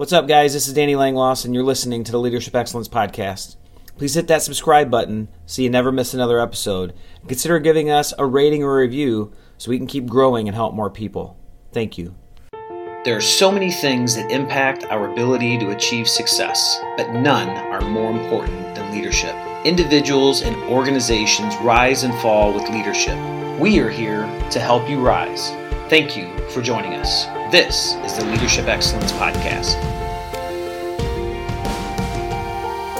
What's up, guys? This is Danny Langloss, and you're listening to the Leadership Excellence Podcast. Please hit that subscribe button so you never miss another episode. Consider giving us a rating or review so we can keep growing and help more people. Thank you. There are so many things that impact our ability to achieve success, but none are more important than leadership. Individuals and organizations rise and fall with leadership. We are here to help you rise. Thank you for joining us. This is the Leadership Excellence Podcast.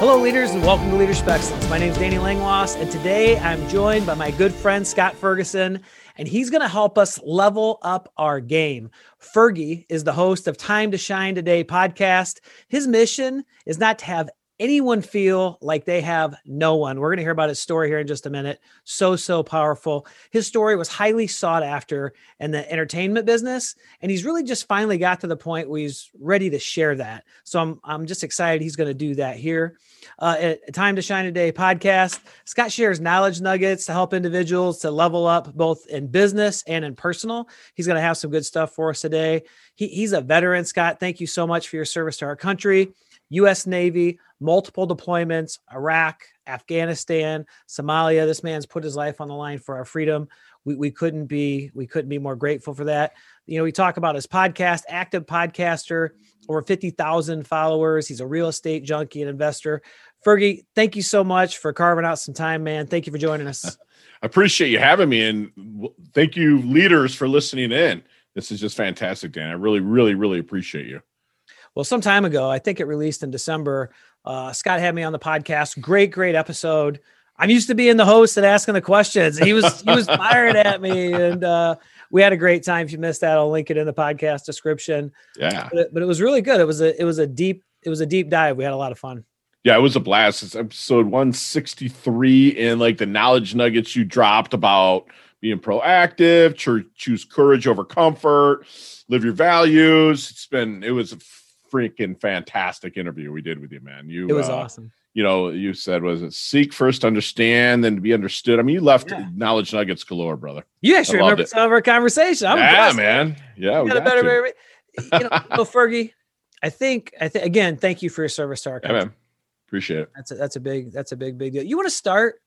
Hello, leaders, and welcome to Leadership Excellence. My name is Danny Langloss, and today I'm joined by my good friend Scott Ferguson, and he's going to help us level up our game. Fergie is the host of Time to Shine Today podcast. His mission is not to have anyone feel like they have no one. We're going to hear about his story here in just a minute. So, so powerful. His story was highly sought after in the entertainment business. And he's really just finally got to the point where he's ready to share that. So I'm, I'm just excited he's going to do that here. Uh, at Time to Shine Today podcast, Scott shares knowledge nuggets to help individuals to level up both in business and in personal. He's going to have some good stuff for us today. He, he's a veteran, Scott. Thank you so much for your service to our country. U.S. Navy, multiple deployments, Iraq, Afghanistan, Somalia. This man's put his life on the line for our freedom. We, we couldn't be we couldn't be more grateful for that. You know, we talk about his podcast, active podcaster, over 50,000 followers. He's a real estate junkie and investor. Fergie, thank you so much for carving out some time, man. Thank you for joining us. I appreciate you having me and thank you leaders for listening in. This is just fantastic, Dan. I really, really, really appreciate you. Well, some time ago, I think it released in December. Uh, Scott had me on the podcast. Great, great episode. I'm used to being the host and asking the questions. He was he was fired at me, and uh, we had a great time. If you missed that, I'll link it in the podcast description. Yeah, but it, but it was really good. It was a it was a deep it was a deep dive. We had a lot of fun. Yeah, it was a blast. It's episode 163, and like the knowledge nuggets you dropped about being proactive, choose courage over comfort, live your values. It's been it was freaking fantastic interview we did with you, man. You it was uh, awesome. You know, you said was it seek first, understand, then to be understood. I mean, you left yeah. knowledge nuggets galore, brother. You actually remember some of our conversation. I'm yeah, man. Yeah, we got, got a better, better, you know, well, Fergie. I think I think again, thank you for your service to our country. Yeah, man. Appreciate it. That's a, that's a big that's a big big deal. You want to start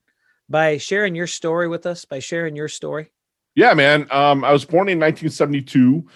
by sharing your story with us? By sharing your story? Yeah, man. Um, I was born in 1972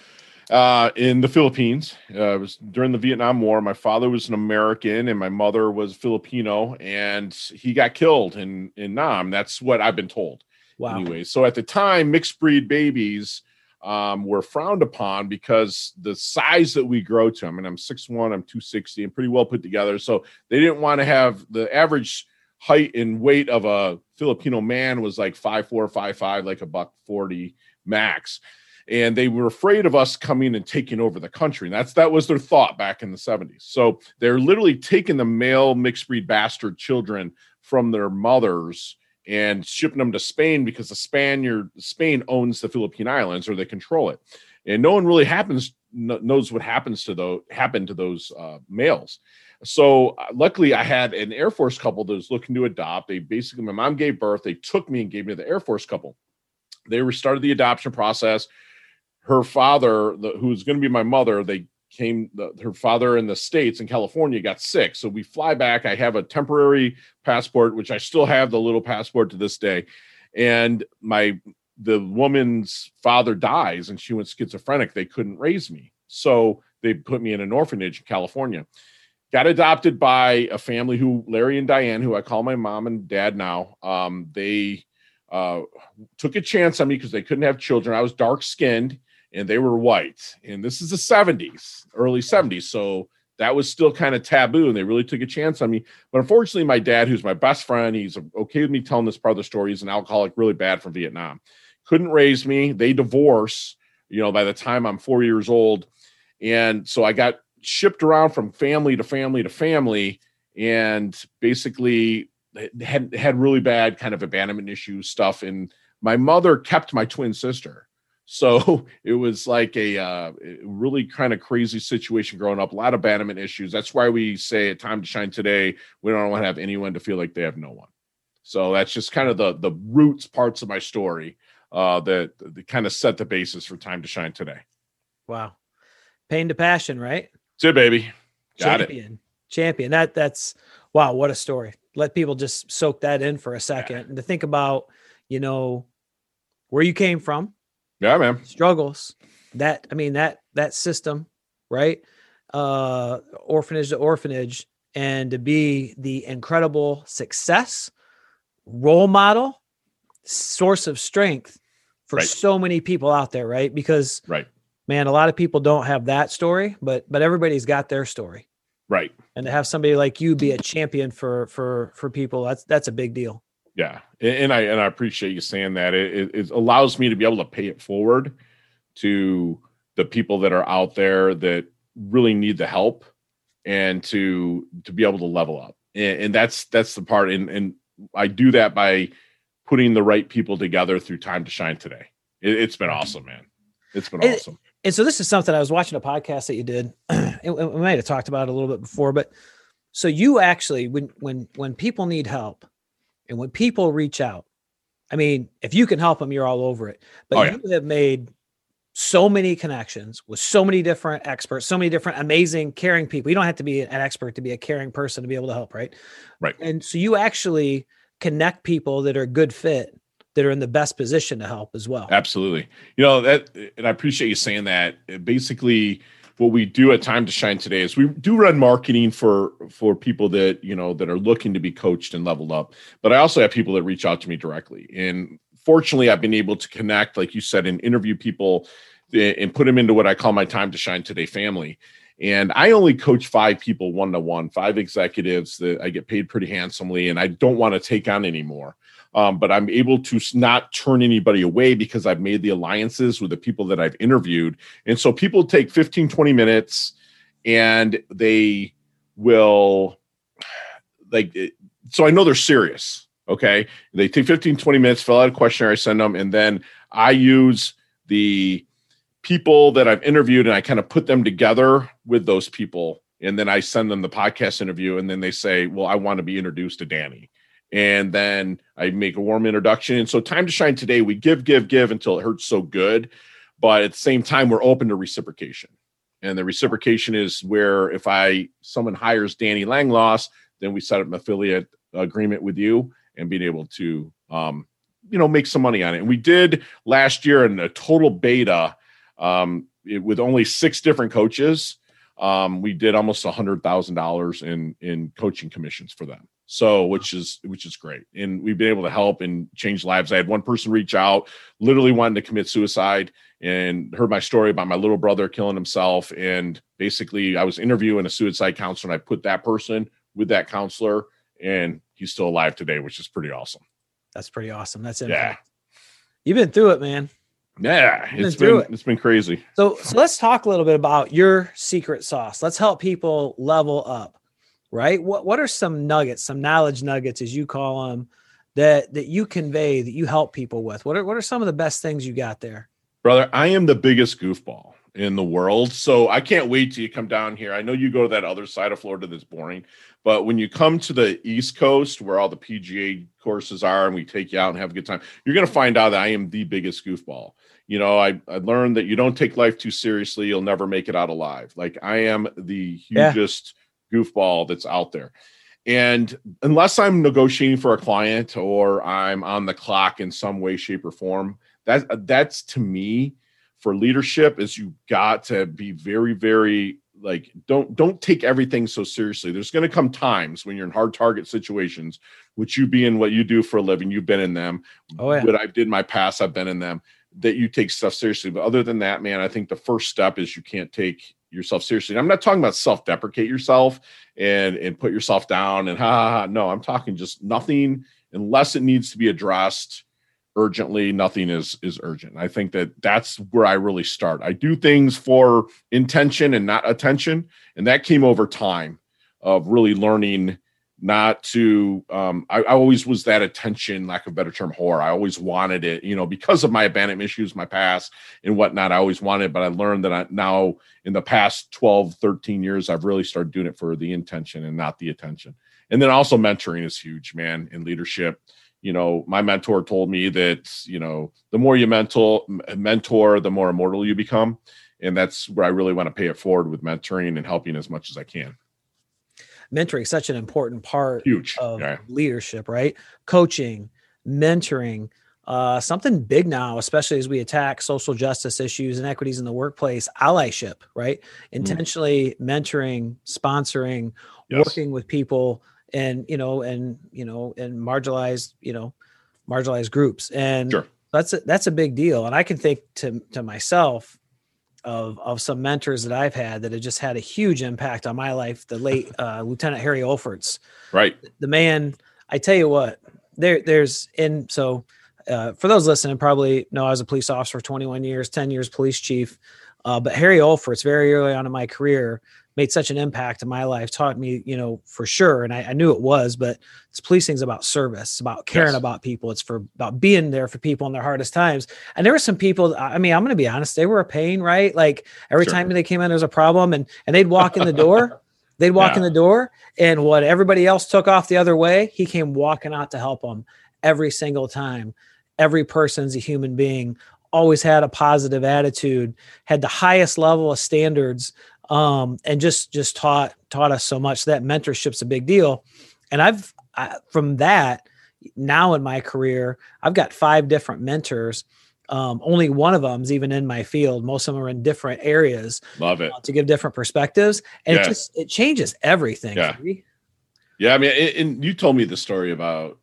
uh, in the Philippines. Uh, it was during the Vietnam War. My father was an American and my mother was Filipino, and he got killed in in Nam. That's what I've been told. Wow. Anyway, so at the time, mixed breed babies um, were frowned upon because the size that we grow to. I mean, I'm 6'1", I'm 260, and pretty well put together. So they didn't want to have the average height and weight of a Filipino man was like five four, five five, like a buck 40 max and they were afraid of us coming and taking over the country. And that's that was their thought back in the 70s. So they're literally taking the male mixed breed bastard children from their mothers and shipping them to Spain because the Spaniard Spain owns the Philippine Islands or they control it. And no one really happens knows what happens to those happened to those uh, males. So uh, luckily, I had an Air Force couple that was looking to adopt. They basically, my mom gave birth. They took me and gave me to the Air Force couple. They restarted the adoption process her father, the, who's going to be my mother, they came, the, her father in the States in California got sick. So we fly back. I have a temporary passport, which I still have the little passport to this day. And my, the woman's father dies and she went schizophrenic. They couldn't raise me. So they put me in an orphanage in California. Got adopted by a family who, Larry and Diane, who I call my mom and dad now. Um, they uh, took a chance on me because they couldn't have children. I was dark skinned and they were white. And this is the 70s, early 70s. So that was still kind of taboo and they really took a chance on me. But unfortunately, my dad, who's my best friend, he's okay with me telling this part of the story. He's an alcoholic, really bad from Vietnam. Couldn't raise me. They divorce, you know, by the time I'm four years old. And so I got shipped around from family to family to family and basically had had really bad kind of abandonment issues stuff and my mother kept my twin sister so it was like a uh, really kind of crazy situation growing up. A lot of abandonment issues. That's why we say at Time to Shine today, we don't want to have anyone to feel like they have no one. So that's just kind of the the roots parts of my story uh, that, that kind of set the basis for Time to Shine today. Wow, pain to passion, right? That's it, baby. Got champion. It. Champion. That that's wow, what a story. Let people just soak that in for a second yeah. and to think about, you know, where you came from. Yeah, man. Struggles. That I mean that that system, right? Uh orphanage to orphanage and to be the incredible success, role model, source of strength for right. so many people out there, right? Because right. man, a lot of people don't have that story, but but everybody's got their story. Right. And to have somebody like you be a champion for for for people, that's that's a big deal. Yeah, and I and I appreciate you saying that. It, it allows me to be able to pay it forward to the people that are out there that really need the help and to to be able to level up. And, and that's that's the part and and i do that by putting the right people together through time to shine today. It, has been mm-hmm. awesome man. It's been and, awesome. and so this is something i was watching a podcast that you did and we might have talked about it a little bit before but so you actually when when when people need help and when people reach out i mean if you can help them you're all over it but oh, yeah. you have made so many connections with so many different experts, so many different amazing, caring people. You don't have to be an expert to be a caring person to be able to help, right? Right. And so you actually connect people that are good fit that are in the best position to help as well. Absolutely. You know, that and I appreciate you saying that. Basically, what we do at Time to Shine today is we do run marketing for for people that, you know, that are looking to be coached and leveled up. But I also have people that reach out to me directly. And fortunately, I've been able to connect, like you said, and interview people and put them into what I call my time to shine today family. And I only coach five people one to one, five executives that I get paid pretty handsomely, and I don't want to take on anymore. Um, but I'm able to not turn anybody away because I've made the alliances with the people that I've interviewed. And so people take 15, 20 minutes and they will, like, so I know they're serious. Okay. They take 15, 20 minutes, fill out a questionnaire, I send them, and then I use the people that I've interviewed and I kind of put them together with those people. And then I send them the podcast interview. And then they say, Well, I want to be introduced to Danny. And then I make a warm introduction. And so, time to shine today, we give, give, give until it hurts so good. But at the same time, we're open to reciprocation. And the reciprocation is where if I someone hires Danny Langloss, then we set up an affiliate agreement with you and being able to um, you know make some money on it. And we did last year in a total beta um, it, with only six different coaches, um, we did almost a hundred thousand dollars in in coaching commissions for them. So, which is which is great, and we've been able to help and change lives. I had one person reach out, literally wanting to commit suicide, and heard my story about my little brother killing himself. And basically, I was interviewing a suicide counselor, and I put that person with that counselor, and he's still alive today, which is pretty awesome. That's pretty awesome. That's it. Yeah, you've been through it, man. Yeah, it's been it. has been crazy. So so let's talk a little bit about your secret sauce. Let's help people level up, right? What what are some nuggets, some knowledge nuggets as you call them that that you convey that you help people with? What are what are some of the best things you got there? Brother, I am the biggest goofball in the world. So I can't wait till you come down here. I know you go to that other side of Florida that's boring, but when you come to the East Coast where all the PGA courses are and we take you out and have a good time, you're going to find out that I am the biggest goofball. You know, I, I learned that you don't take life too seriously, you'll never make it out alive. Like I am the hugest yeah. Goofball that's out there. And unless I'm negotiating for a client or I'm on the clock in some way, shape, or form, that that's to me for leadership is you got to be very very like don't don't take everything so seriously there's going to come times when you're in hard target situations which you be in what you do for a living you've been in them oh yeah. what i did in my past i've been in them that you take stuff seriously but other than that man i think the first step is you can't take yourself seriously. And i'm not talking about self-deprecate yourself and and put yourself down and ha, ha, ha. No i'm talking just nothing unless it needs to be addressed urgently nothing is is urgent. I think that that's where i really start. I do things for intention and not attention. And that came over time of really learning not to um I, I, always was that attention lack of better term whore. I always wanted it you know because of my abandonment issues my past and whatnot i always wanted but i learned that i now in the past 12 13 years i've really started doing it for the intention and not the attention. And then also mentoring is huge man in leadership. You know my mentor told me that you know the more you mentor mentor the more immortal you become. And that's where i really want to pay it forward with mentoring and helping as much as i can mentoring is such an important part Huge. of Yeah. leadership, right? Coaching, mentoring, uh, something big now, especially as we attack social justice issues, and equities in the workplace, allyship, right? Intentionally mentoring, sponsoring, Yes. working with people and you know and you know and marginalized you know marginalized groups and Sure. that's a, that's a big deal and i can think to to myself of of some mentors that i've had that have just had a huge impact on my life the late uh, lieutenant harry olferts Right. the man i tell you what there there's in so uh, for those listening probably know i was a police officer for 21 years 10 years police chief uh, but harry olferts very early on in my career made such an impact in my life taught me you know for sure and i, I knew it was but it's policing's about service it's about caring Yes. about people it's for about being there for people in their hardest times and there were some people i mean i'm going to be honest they were a pain right like every Sure. time they came in there was a problem and and they'd walk in the door they'd walk in the door and what everybody else took off the other way he came walking out to help them every single time every person's a human being always had a positive attitude had the highest level of standards um, and just just taught taught us so much that mentorship's a big deal. And i've I, from that now in my career i've got five different mentors. Um, only one of them's even in my field. Most of them are in different areas Love it. uh, to give different perspectives. And it just it changes everything Yeah. Yeah, I mean, and- and you told me the story about,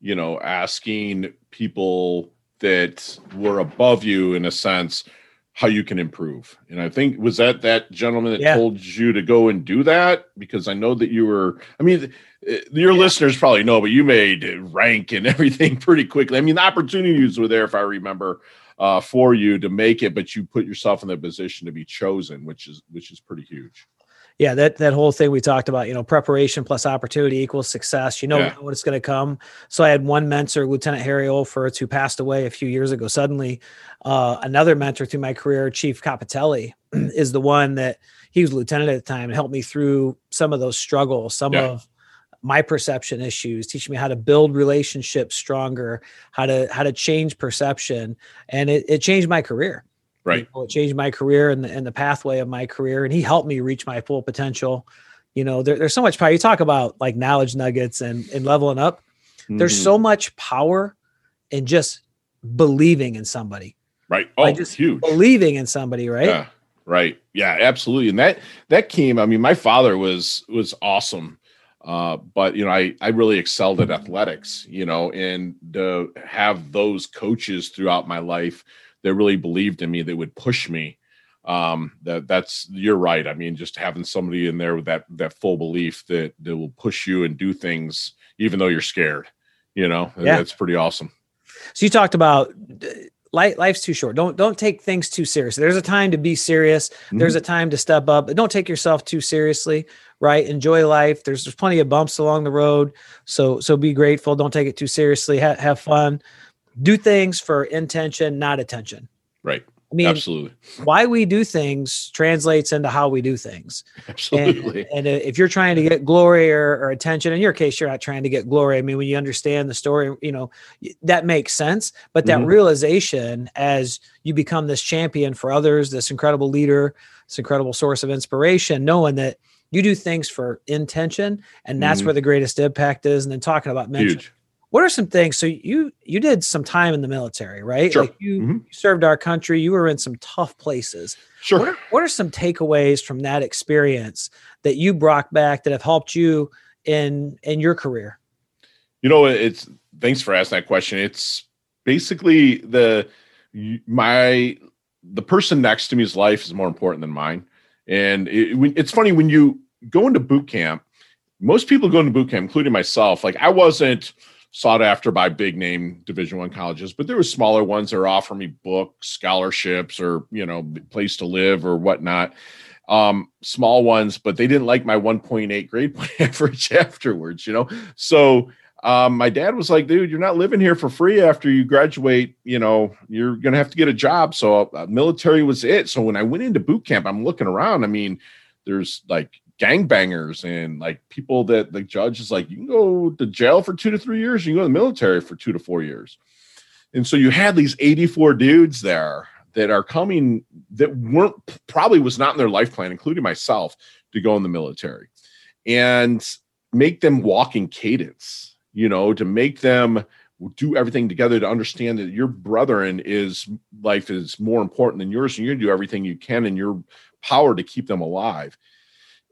you know, asking people that were above you in a sense how you can improve. And I think was that that gentleman that Yeah. told you to go and do that because I know that you were. I mean, uh, your listeners probably know, but you made rank and everything pretty quickly. I mean, the opportunities were there, if I remember, uh, for you to make it, but you put yourself in the position to be chosen, which is which is pretty huge. Yeah that that whole thing we talked about you know preparation plus opportunity equals success. You know Yeah. when it's going to come. So i had one mentor lieutenant harry olferts who passed away a few years ago suddenly. Uh, another mentor through my career chief capitelli is the one that he was lieutenant at the time and helped me through some of those struggles some Yeah. of my perception issues teaching me how to build relationships stronger how to how to change perception. And it, it changed my career Right. you know, it changed my career and the, and the pathway of my career and he helped me reach my full potential you know there, there's so much power you talk about like knowledge nuggets and and leveling up there's Mhm. so much power in just believing in somebody right. Oh, like just huge. believing in somebody right Yeah. Right. Yeah, absolutely. And that that came, I mean, my father was was awesome. Uh, but you know, I I really excelled at athletics, you know, and to have those coaches throughout my life that really believed in me, that would push me. Um, that that's you're right. I mean, just having somebody in there with that that full belief that that will push you and do things even though you're scared, you know, Yeah. that's pretty awesome. so you talked about uh, life, life's too short. Don't don't take things too seriously. There's a time to be serious. There's a time to step up but don't take yourself too seriously right? Enjoy life. There's there's plenty of bumps along the road. So so be grateful. Don't take it too seriously. Ha- have fun do things for intention not attention Right. i mean Absolutely. why we do things translates into how we do things and, Absolutely. and if you're trying to get glory or, or attention in your case you're not trying to get glory i mean when you understand the story you know that makes sense but that Mhm. realization as you become this champion for others this incredible leader this incredible source of inspiration knowing that you do things for intention and that's Mhm. where the greatest impact is and then talking about mention Huge. What are some things so you you did some time in the military right Sure. like you, Mhm. you served our country you were in some tough places Sure. what are, what are some takeaways from that experience that you brought back that have helped you in in your career You know, it's thanks for asking that question. It's basically the my the person next to me's life is more important than mine, and it, it's funny when you go into boot camp. Most people go into boot camp, including myself. Like I wasn't sought after by big name Division One colleges, but there were smaller ones that were offering me books, scholarships, or you know, place to live or whatnot. Um small ones but they didn't like my 1.8 grade point average afterwards you know? So um my dad was like dude you're not living here for free after you graduate you know you're gonna have to get a job. So uh, military was it. So when i went into boot camp i'm looking around. I mean there's like gangbangers and like people that the judge is like you can go to jail for two to three years you can go to the military for two to four years and so you had these 84 dudes there that are coming that weren't probably was not in their life plan, including myself, to go in the military. and make them walk in cadence, you know, to make them do everything together to understand that your brethren is life is more important than yours and you're gonna do everything you can in your power to keep them alive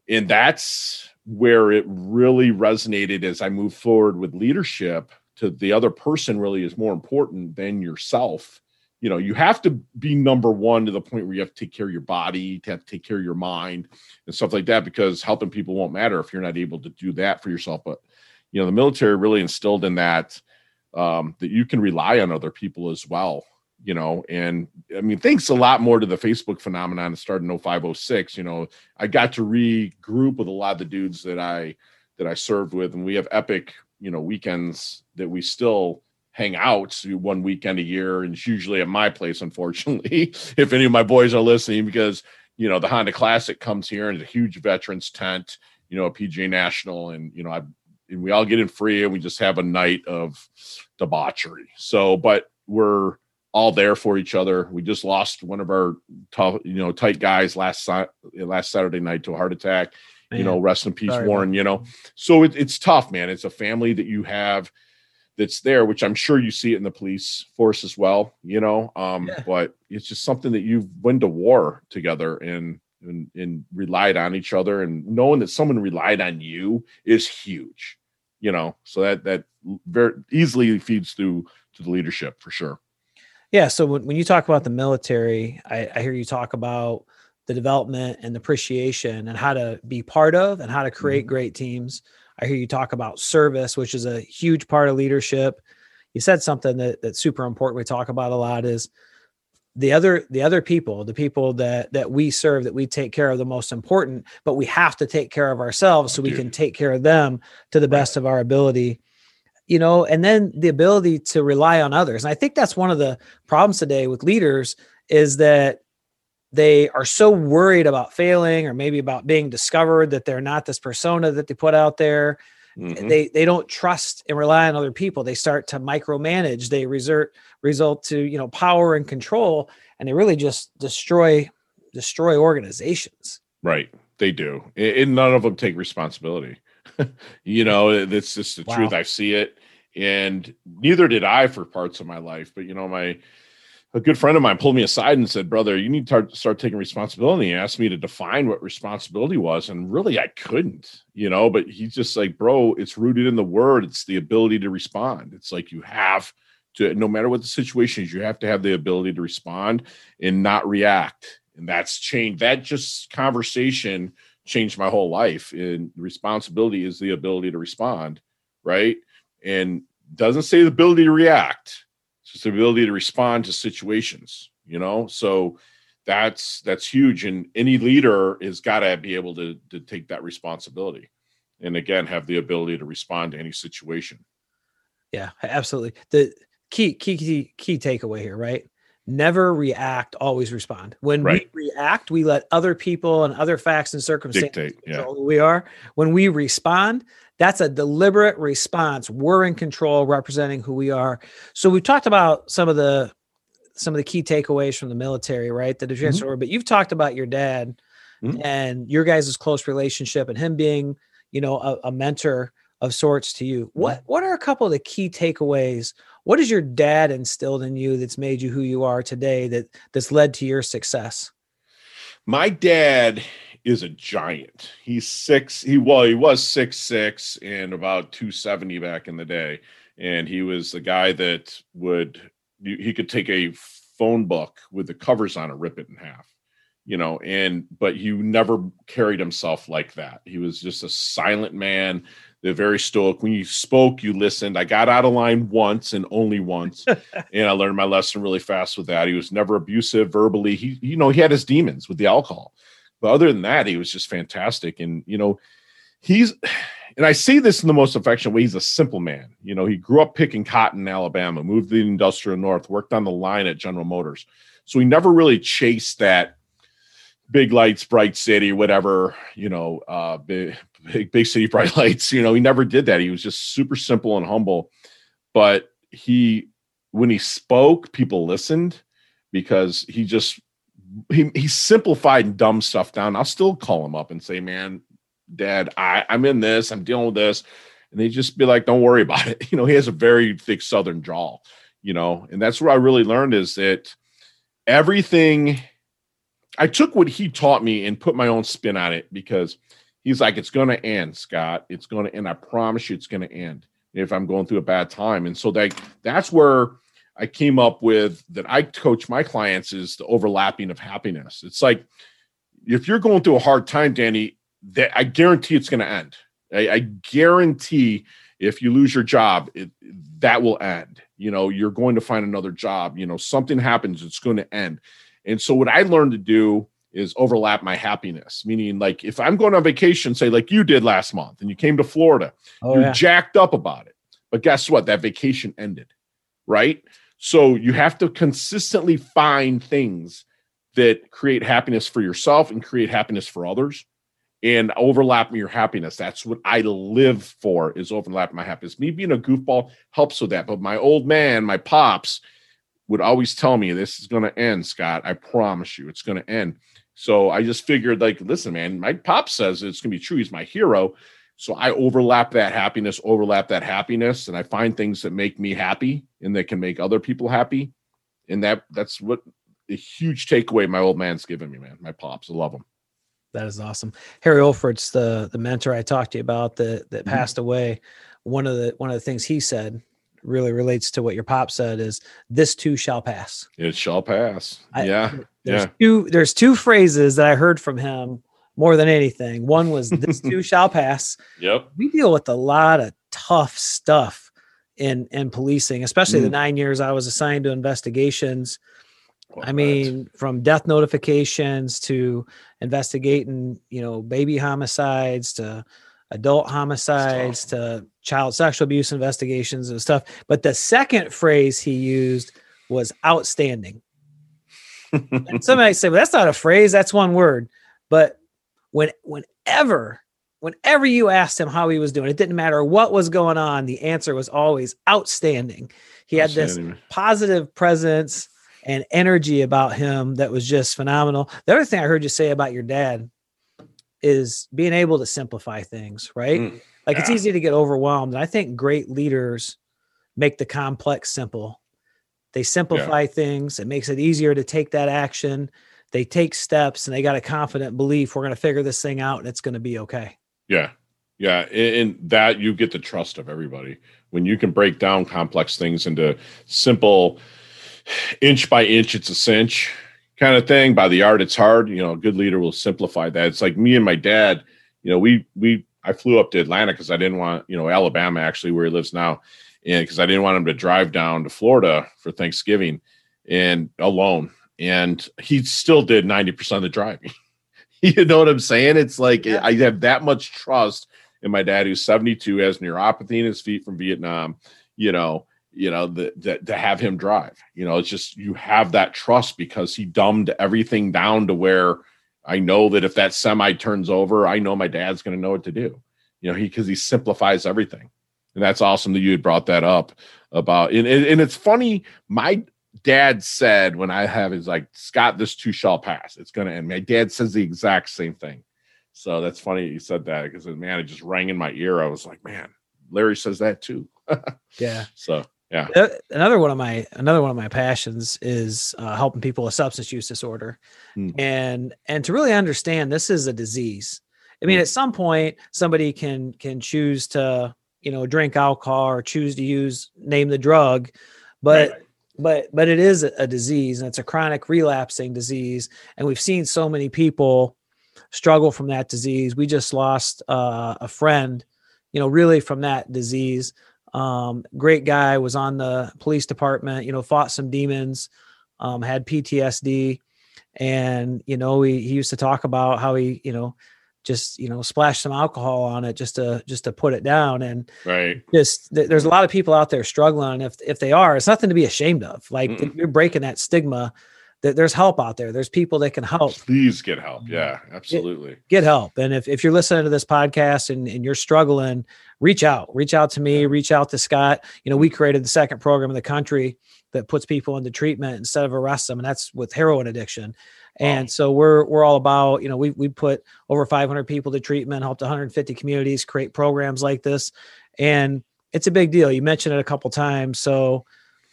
and that's where it really resonated as i move forward with leadership to the other person really is more important than yourself. You know you have to be number one to the point where you have to take care of your body to have to take care of your mind and stuff like that because helping people won't matter if you're not able to do that for yourself. But you know the military really instilled in that um, that you can rely on other people as well you know and i mean thanks a lot more to the facebook phenomenon started in 0506 you know i got to regroup with a lot of the dudes that i that i served with and we have epic you know weekends that we still hang out one weekend a year and it's usually at my place unfortunately if any of my boys are listening because you know the honda classic comes here and it's a huge veterans tent you know a pga national and you know i and we all get in free and we just have a night of debauchery. So, but we're all there for each other. We just lost one of our tough, you know, tight guys last last Saturday night to a heart attack. Man. You know, rest in peace, Sorry, Warren. Man. You know, so it, it's tough, man. It's a family that you have that's there, which I'm sure you see it in the police force as well. You know, um, yeah. but it's just something that you've went to war together and and, and relied on each other and knowing that someone relied on you is huge you know so that that very easily feeds through to the leadership for sure yeah so when, when you talk about the military I, I hear you talk about the development and appreciation and how to be part of and how to create mm-hmm. great teams. I hear you talk about service which is a huge part of leadership. You said something that, that's super important we talk about a lot is the other the other people the people that that we serve that we take care of the most important but we have to take care of ourselves so we can take care of them to the best of our ability you know and then the ability to rely on others and i think that's one of the problems today with leaders is that they are so worried about failing or maybe about being discovered that they're not this persona that they put out there Mm-hmm. They they don't trust and rely on other people. They start to micromanage. They resort result to you know power and control, and they really just destroy destroy organizations. Right, they do, and none of them take responsibility. you know, that's just the wow. truth. I see it, and neither did I for parts of my life. But you know, my a good friend of mine pulled me aside and said, "Brother, you need to start taking responsibility." He asked me to define what responsibility was, and really, I couldn't, you know. But he's just like, "Bro, it's rooted in the word. It's the ability to respond. It's like you have to, no matter what the situation is, you have to have the ability to respond and not react." And that's changed. That just conversation changed my whole life. And responsibility is the ability to respond, right? And doesn't say the ability to react it's the ability to respond to situations, you know? So that's that's huge. And any leader has got to be able to, to take that responsibility and again have the ability to respond to any situation. Yeah, absolutely. The key key key key takeaway here, right? Never react, always respond. When right. we react, we let other people and other facts and circumstances Dictate, yeah. who we are. When we respond, that's a deliberate response. We're in control, representing who we are. So we've talked about some of the some of the key takeaways from the military, right? The defense mm-hmm. but you've talked about your dad mm-hmm. and your guys' close relationship and him being, you know, a, a mentor of sorts to you. Mm-hmm. What what are a couple of the key takeaways? What has your dad instilled in you that's made you who you are today that that's led to your success? My dad is a giant. He's six. He well, he was six six and about two seventy back in the day, and he was the guy that would he could take a phone book with the covers on it, rip it in half, you know. And but he never carried himself like that. He was just a silent man. They're very stoic. When you spoke, you listened. I got out of line once and only once, and I learned my lesson really fast with that. He was never abusive verbally. He, you know, he had his demons with the alcohol but other than that, he was just fantastic. And, you know, he's, and I say this in the most affectionate way, he's a simple man. You know, he grew up picking cotton in Alabama, moved to the industrial north, worked on the line at General Motors. So he never really chased that big lights, bright city, whatever, you know, uh, big, big, big city, bright lights. You know, he never did that. He was just super simple and humble. But he, when he spoke, people listened because he just he he simplified dumb stuff down. I'll still call him up and say, man, dad, I, I'm in this, I'm dealing with this. And they just be like, don't worry about it. You know, he has a very thick Southern jaw, you know, and that's what I really learned is that everything I took what he taught me and put my own spin on it because he's like, it's going to end, Scott. It's going to end. I promise you, it's going to end if I'm going through a bad time. And so that that's where I came up with that I coach my clients is the overlapping of happiness. It's like if you're going through a hard time, Danny, that I guarantee it's going to end. I, I, guarantee if you lose your job, it, that will end. You know, you're going to find another job. You know, something happens, it's going to end. And so what I learned to do is overlap my happiness, meaning like if I'm going on vacation, say like you did last month, and you came to Florida, oh, you're yeah. jacked up about it. But guess what? That vacation ended, right? So you have to consistently find things that create happiness for yourself and create happiness for others and overlap your happiness. That's what I live for is overlap my happiness. Me being a goofball helps with that. But my old man, my pops, would always tell me this is going to end, Scott. I promise you it's going to end. So I just figured, like, listen, man, my pop says it's going to be true. He's my hero. So I overlap that happiness, overlap that happiness, and I find things that make me happy and that can make other people happy. And that that's what a huge takeaway my old man's given me, man. My pops, I love him. That is awesome. Harry Olferts the the mentor I talked to you about that that mm-hmm. passed away. One of the one of the things he said really relates to what your pop said is this too shall pass. It shall pass. I, yeah. There's yeah. two there's two phrases that I heard from him more than anything. One was this too shall pass. Yep. We deal with a lot of tough stuff in in policing, especially mm. the nine years I was assigned to investigations. I mean, from death notifications to investigating, you know, baby homicides to adult homicides to child sexual abuse investigations and stuff. But the second phrase he used was outstanding. and somebody say, well, that's not a phrase, that's one word. But when whenever whenever you asked him how he was doing, it didn't matter what was going on, the answer was always outstanding. He had this positive presence and energy about him that was just phenomenal. The other thing I heard you say about your dad is being able to simplify things, right? Mm, like yeah. it's easy to get overwhelmed. And I think great leaders make the complex simple. They simplify yeah. things. It makes it easier to take that action. They take steps and they got a confident belief we're going to figure this thing out and it's going to be okay. Yeah. Yeah. And that you get the trust of everybody when you can break down complex things into simple inch by inch, it's a cinch kind of thing. By the art, it's hard. You know, a good leader will simplify that. It's like me and my dad. You know, we we I flew up to Atlanta because I didn't want you know Alabama actually where he lives now, and because I didn't want him to drive down to Florida for Thanksgiving and alone. And he still did ninety percent of the driving. you know what I'm saying? It's like yeah. I have that much trust in my dad, who's 72, has neuropathy in his feet from Vietnam. You know, you know, the, the, to have him drive. You know, it's just you have that trust because he dumbed everything down to where I know that if that semi turns over, I know my dad's going to know what to do. You know, he because he simplifies everything, and that's awesome that you had brought that up about. And, and it's funny, my dad said when I have is like Scott, this too shall pass. It's going to end. My dad says the exact same thing. So that's funny you said that because man, it just rang in my ear. I was like, man, Larry says that too. yeah. So yeah another one of my another one of my passions is uh, helping people with substance use disorder mm. and and to really understand this is a disease i mean mm. at some point somebody can can choose to you know drink alcohol or choose to use name the drug but right. but but it is a disease and it's a chronic relapsing disease and we've seen so many people struggle from that disease we just lost uh, a friend you know really from that disease um, great guy, was on the police department, you know, fought some demons, um, had PTSD. And, you know, he, he used to talk about how he, you know, just, you know, splash some alcohol on it just to, just to put it down. And right. just, th- there's a lot of people out there struggling. If, if they are, it's nothing to be ashamed of. Like you're breaking that stigma there's help out there. There's people that can help. Please get help. Yeah, absolutely. Get, get, help. And if, if you're listening to this podcast and, and you're struggling, reach out. Reach out to me, reach out to Scott. You know, we created the second program in the country that puts people into treatment instead of arrest them, and that's with heroin addiction. And so we're we're all about, you know, we we put over 500 people to treatment, helped 150 communities create programs like this. And it's a big deal. You mentioned it a couple times. So,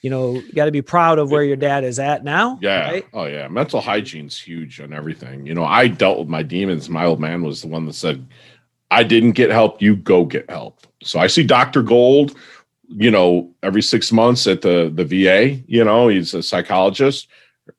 you know, you got to be proud of where your dad is at now. Yeah. Right? Oh yeah. Mental hygiene's huge on everything. You know, I dealt with my demons. My old man was the one that said, I didn't get help, you go get help. So I see Dr. Gold, you know, every six months at the the VA, you know, he's a psychologist,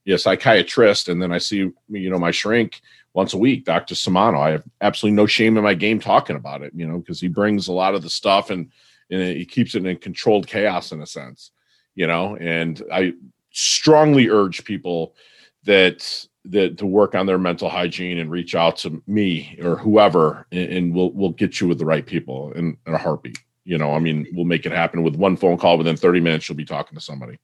a psychiatrist, and then I see, you know, my shrink once a week, Dr. Samano. I have absolutely no shame in my game talking about it, you know, because he brings a lot of the stuff and, and he keeps it in controlled chaos in a sense you know and i strongly urge people that that to work on their mental hygiene and reach out to me or whoever and, and we'll we'll get you with the right people in, in a heartbeat. You know i mean we'll make it happen with one phone call within 30 minutes you'll be talking to somebody.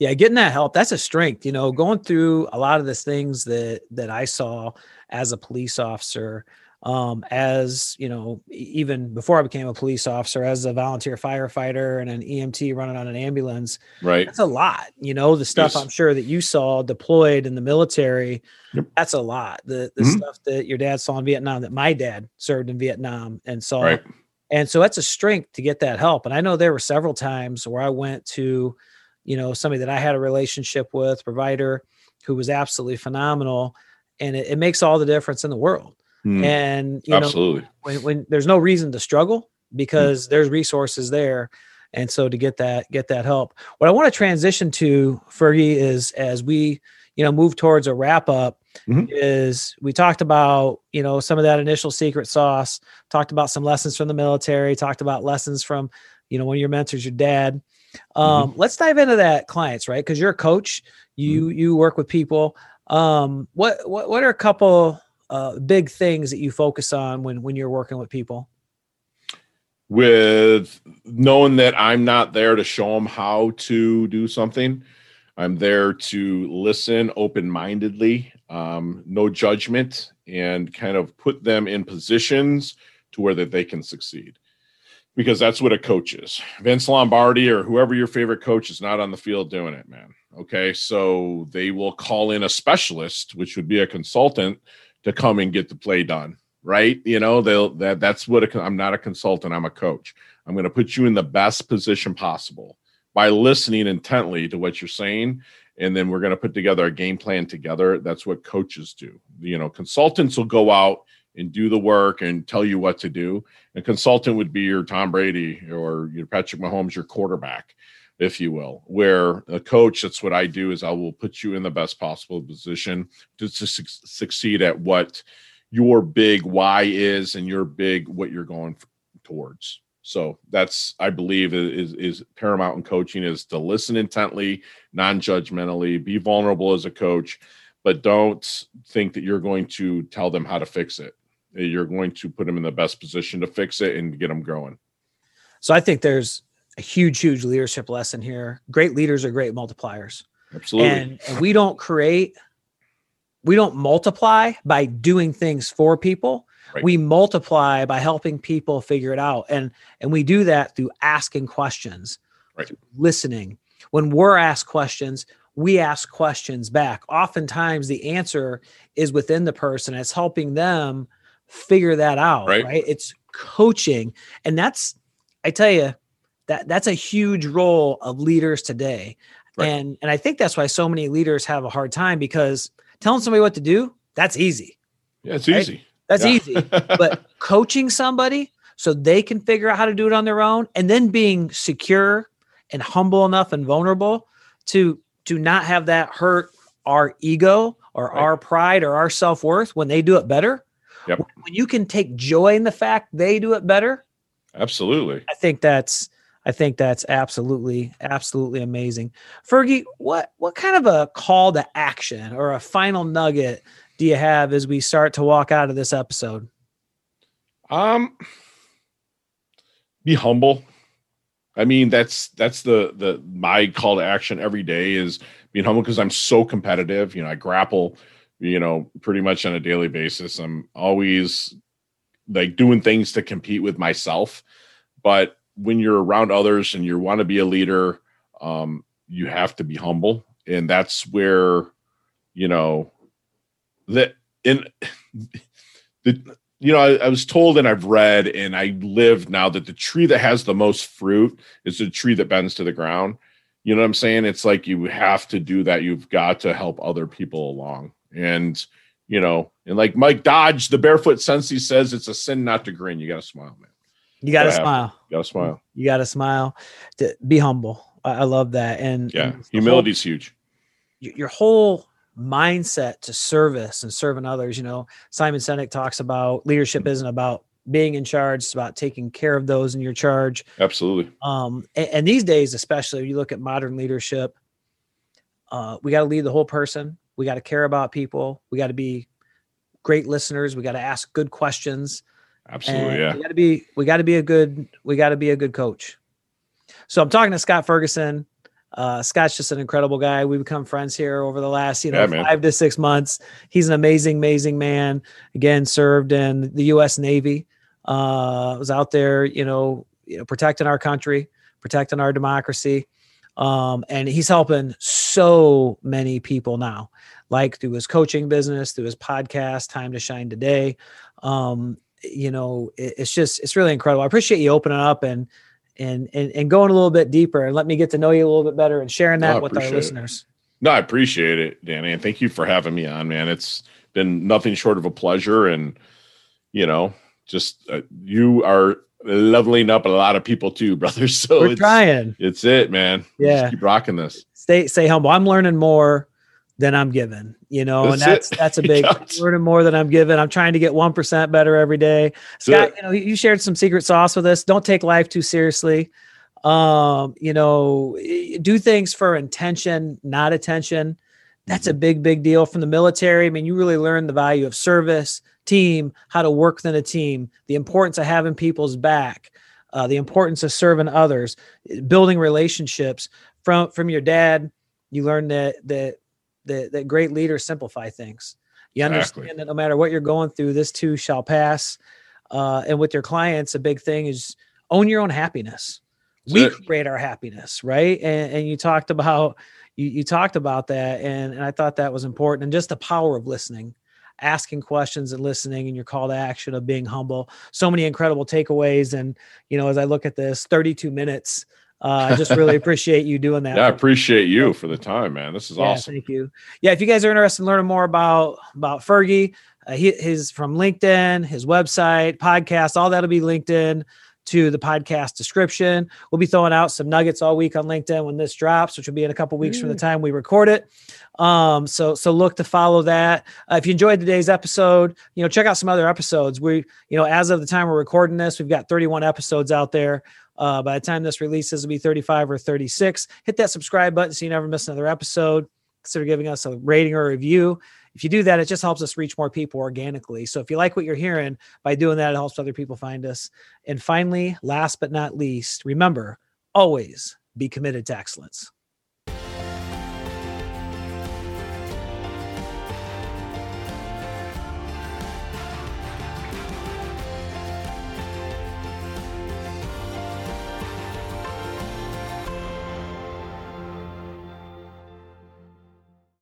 Yeah getting that help that's a strength you know going through a lot of the things that that i saw as a police officer um, as you know, even before I became a police officer, as a volunteer firefighter and an EMT running on an ambulance, right? That's a lot. You know, the stuff yes. I'm sure that you saw deployed in the military. Yep. That's a lot. The the mm-hmm. stuff that your dad saw in Vietnam, that my dad served in Vietnam and saw. Right. And so that's a strength to get that help. And I know there were several times where I went to, you know, somebody that I had a relationship with, provider, who was absolutely phenomenal, and it, it makes all the difference in the world Mm, and you absolutely. know, when, when there's no reason to struggle because mm. there's resources there. And so to get that, get that help. What I want to transition to Fergie is as we, you know, move towards a wrap up mm-hmm. is we talked about, you know, some of that initial secret sauce, talked about some lessons from the military, talked about lessons from, you know, one of your mentors, your dad. Um, mm-hmm. let's dive into that clients, right? Cause you're a coach, you, mm-hmm. you work with people. Um, what, what, what are a couple uh, big things that you focus on when when you're working with people? With knowing that I'm not there to show them how to do something, I'm there to listen open mindedly, um, no judgment, and kind of put them in positions to where that they can succeed. Because that's what a coach is. Vince Lombardi or whoever your favorite coach is not on the field doing it, man. Okay. So they will call in a specialist, which would be a consultant to come and get the play done right? You know they'll that that's what a, i'm not a consultant i'm a coach. I'm going to put you in the best position possible by listening intently to what you're saying and then we're going to put together a game plan together. That's what coaches do. You know consultants will go out and do the work and tell you what to do a consultant would be your tom brady or your patrick mahomes your quarterback if you will where a coach that's what i do is i will put you in the best possible position to, su- succeed at what your big why is and your big what you're going towards. So that's i believe is is paramount in coaching is to listen intently non-judgmentally be vulnerable as a coach but don't think that you're going to tell them how to fix it. You're going to put them in the best position to fix it and get them growing. So i think there's a huge, huge leadership lesson here. Great leaders are great multipliers. Absolutely. And, and we don't create, we don't multiply by doing things for people. Right. We multiply by helping people figure it out. And and we do that through asking questions, right. listening. When we're asked questions, we ask questions back. Oftentimes the answer is within the person. It's helping them figure that out. Right. right? It's coaching. And that's I tell you, that that's a huge role of leaders today right. and and i think that's why so many leaders have a hard time because telling somebody what to do that's easy yeah it's right? easy that's yeah. easy but coaching somebody so they can figure out how to do it on their own and then being secure and humble enough and vulnerable to to not have that hurt our ego or right. our pride or our self-worth when they do it better yep. when you can take joy in the fact they do it better absolutely i think that's I think that's absolutely, absolutely amazing. Fergie, what what kind of a call to action or a final nugget do you have as we start to walk out of this episode? Um be humble. I mean, that's that's the the my call to action every day is being humble because I'm so competitive. You know, I grapple, you know, pretty much on a daily basis. I'm always like doing things to compete with myself. But when you're around others and you want to be a leader, um, you have to be humble, and that's where you know that in the you know, I, I, was told and I've read and I live now that the tree that has the most fruit is the tree that bends to the ground. You know what I'm saying? It's like you have to do that. You've got to help other people along. And, you know, and like Mike Dodge, the barefoot sensei says it's a sin not to grin. You got to smile, man. You got to smile. Got to smile. You got to smile. To be humble. I, I love that. And yeah, humility is huge. Your whole mindset to service and serving others. You know, Simon Sinek talks about leadership isn't about being in charge; it's about taking care of those in your charge. Absolutely. Um, and, and these days, especially, when you look at modern leadership. Uh, we got to lead the whole person. We got to care about people. We got to be great listeners. We got to ask good questions. Absolutely, yeah. We got to be. We got to be a good. We got to be a good coach. So I'm talking to Scott Ferguson. Uh, Scott's just an incredible guy. We've become friends here over the last, you know, yeah, five to six months. He's an amazing, amazing man. Again, served in the U.S. Navy. Uh, was out there, you know, you know, protecting our country, protecting our democracy. Um, and he's helping so many people now, like through his coaching business, through his podcast, Time to Shine Today. Um, you know, it, it's just, it's really incredible. I appreciate you opening up and, and and and going a little bit deeper and let me get to know you a little bit better and sharing that no, with our listeners. No, I appreciate it, Danny, and thank you for having me on, man. It's been nothing short of a pleasure, and you know, just uh, you are leveling up a lot of people too, brother. So we're it's, trying. It's it, man. Yeah, just keep rocking this. Stay stay humble. I'm learning more than I'm given, you know, that's and that's it. that's a big learning more than I'm given. I'm trying to get one percent better every day. Scott, you know, you shared some secret sauce with us. Don't take life too seriously. Um, you know, do things for intention, not attention. That's a mm-hmm. big, big deal from the military. I mean, you really learn the value of service, team, how to work within a team, the importance of having people's back, uh, the importance of serving others, building relationships. From from your dad, you learn that that that, that great leaders simplify things. You understand exactly. that no matter what you're going through, this too shall pass. Uh, and with your clients, a big thing is own your own happiness. That's we it. create our happiness, right? And, and you talked about you, you talked about that, and, and I thought that was important. And just the power of listening, asking questions and listening, and your call to action of being humble. So many incredible takeaways. And you know, as I look at this, 32 minutes uh, I just really appreciate you doing that. Yeah, I appreciate you for the time, man. This is yeah, awesome. Thank you. Yeah, if you guys are interested in learning more about about Fergie, uh, he, his from LinkedIn, his website, podcast, all that'll be linked in to the podcast description. We'll be throwing out some nuggets all week on LinkedIn when this drops, which will be in a couple weeks mm. from the mm. time we record it. Um, so so look to follow that. Uh, if you enjoyed today's episode, you know check out some other episodes. We you know as of the time we're recording this, we've got 31 episodes out there. Uh, by the time this releases, it'll be 35 or 36. Hit that subscribe button so you never miss another episode. Consider giving us a rating or a review. If you do that, it just helps us reach more people organically. So if you like what you're hearing, by doing that, it helps other people find us. And finally, last but not least, remember always be committed to excellence.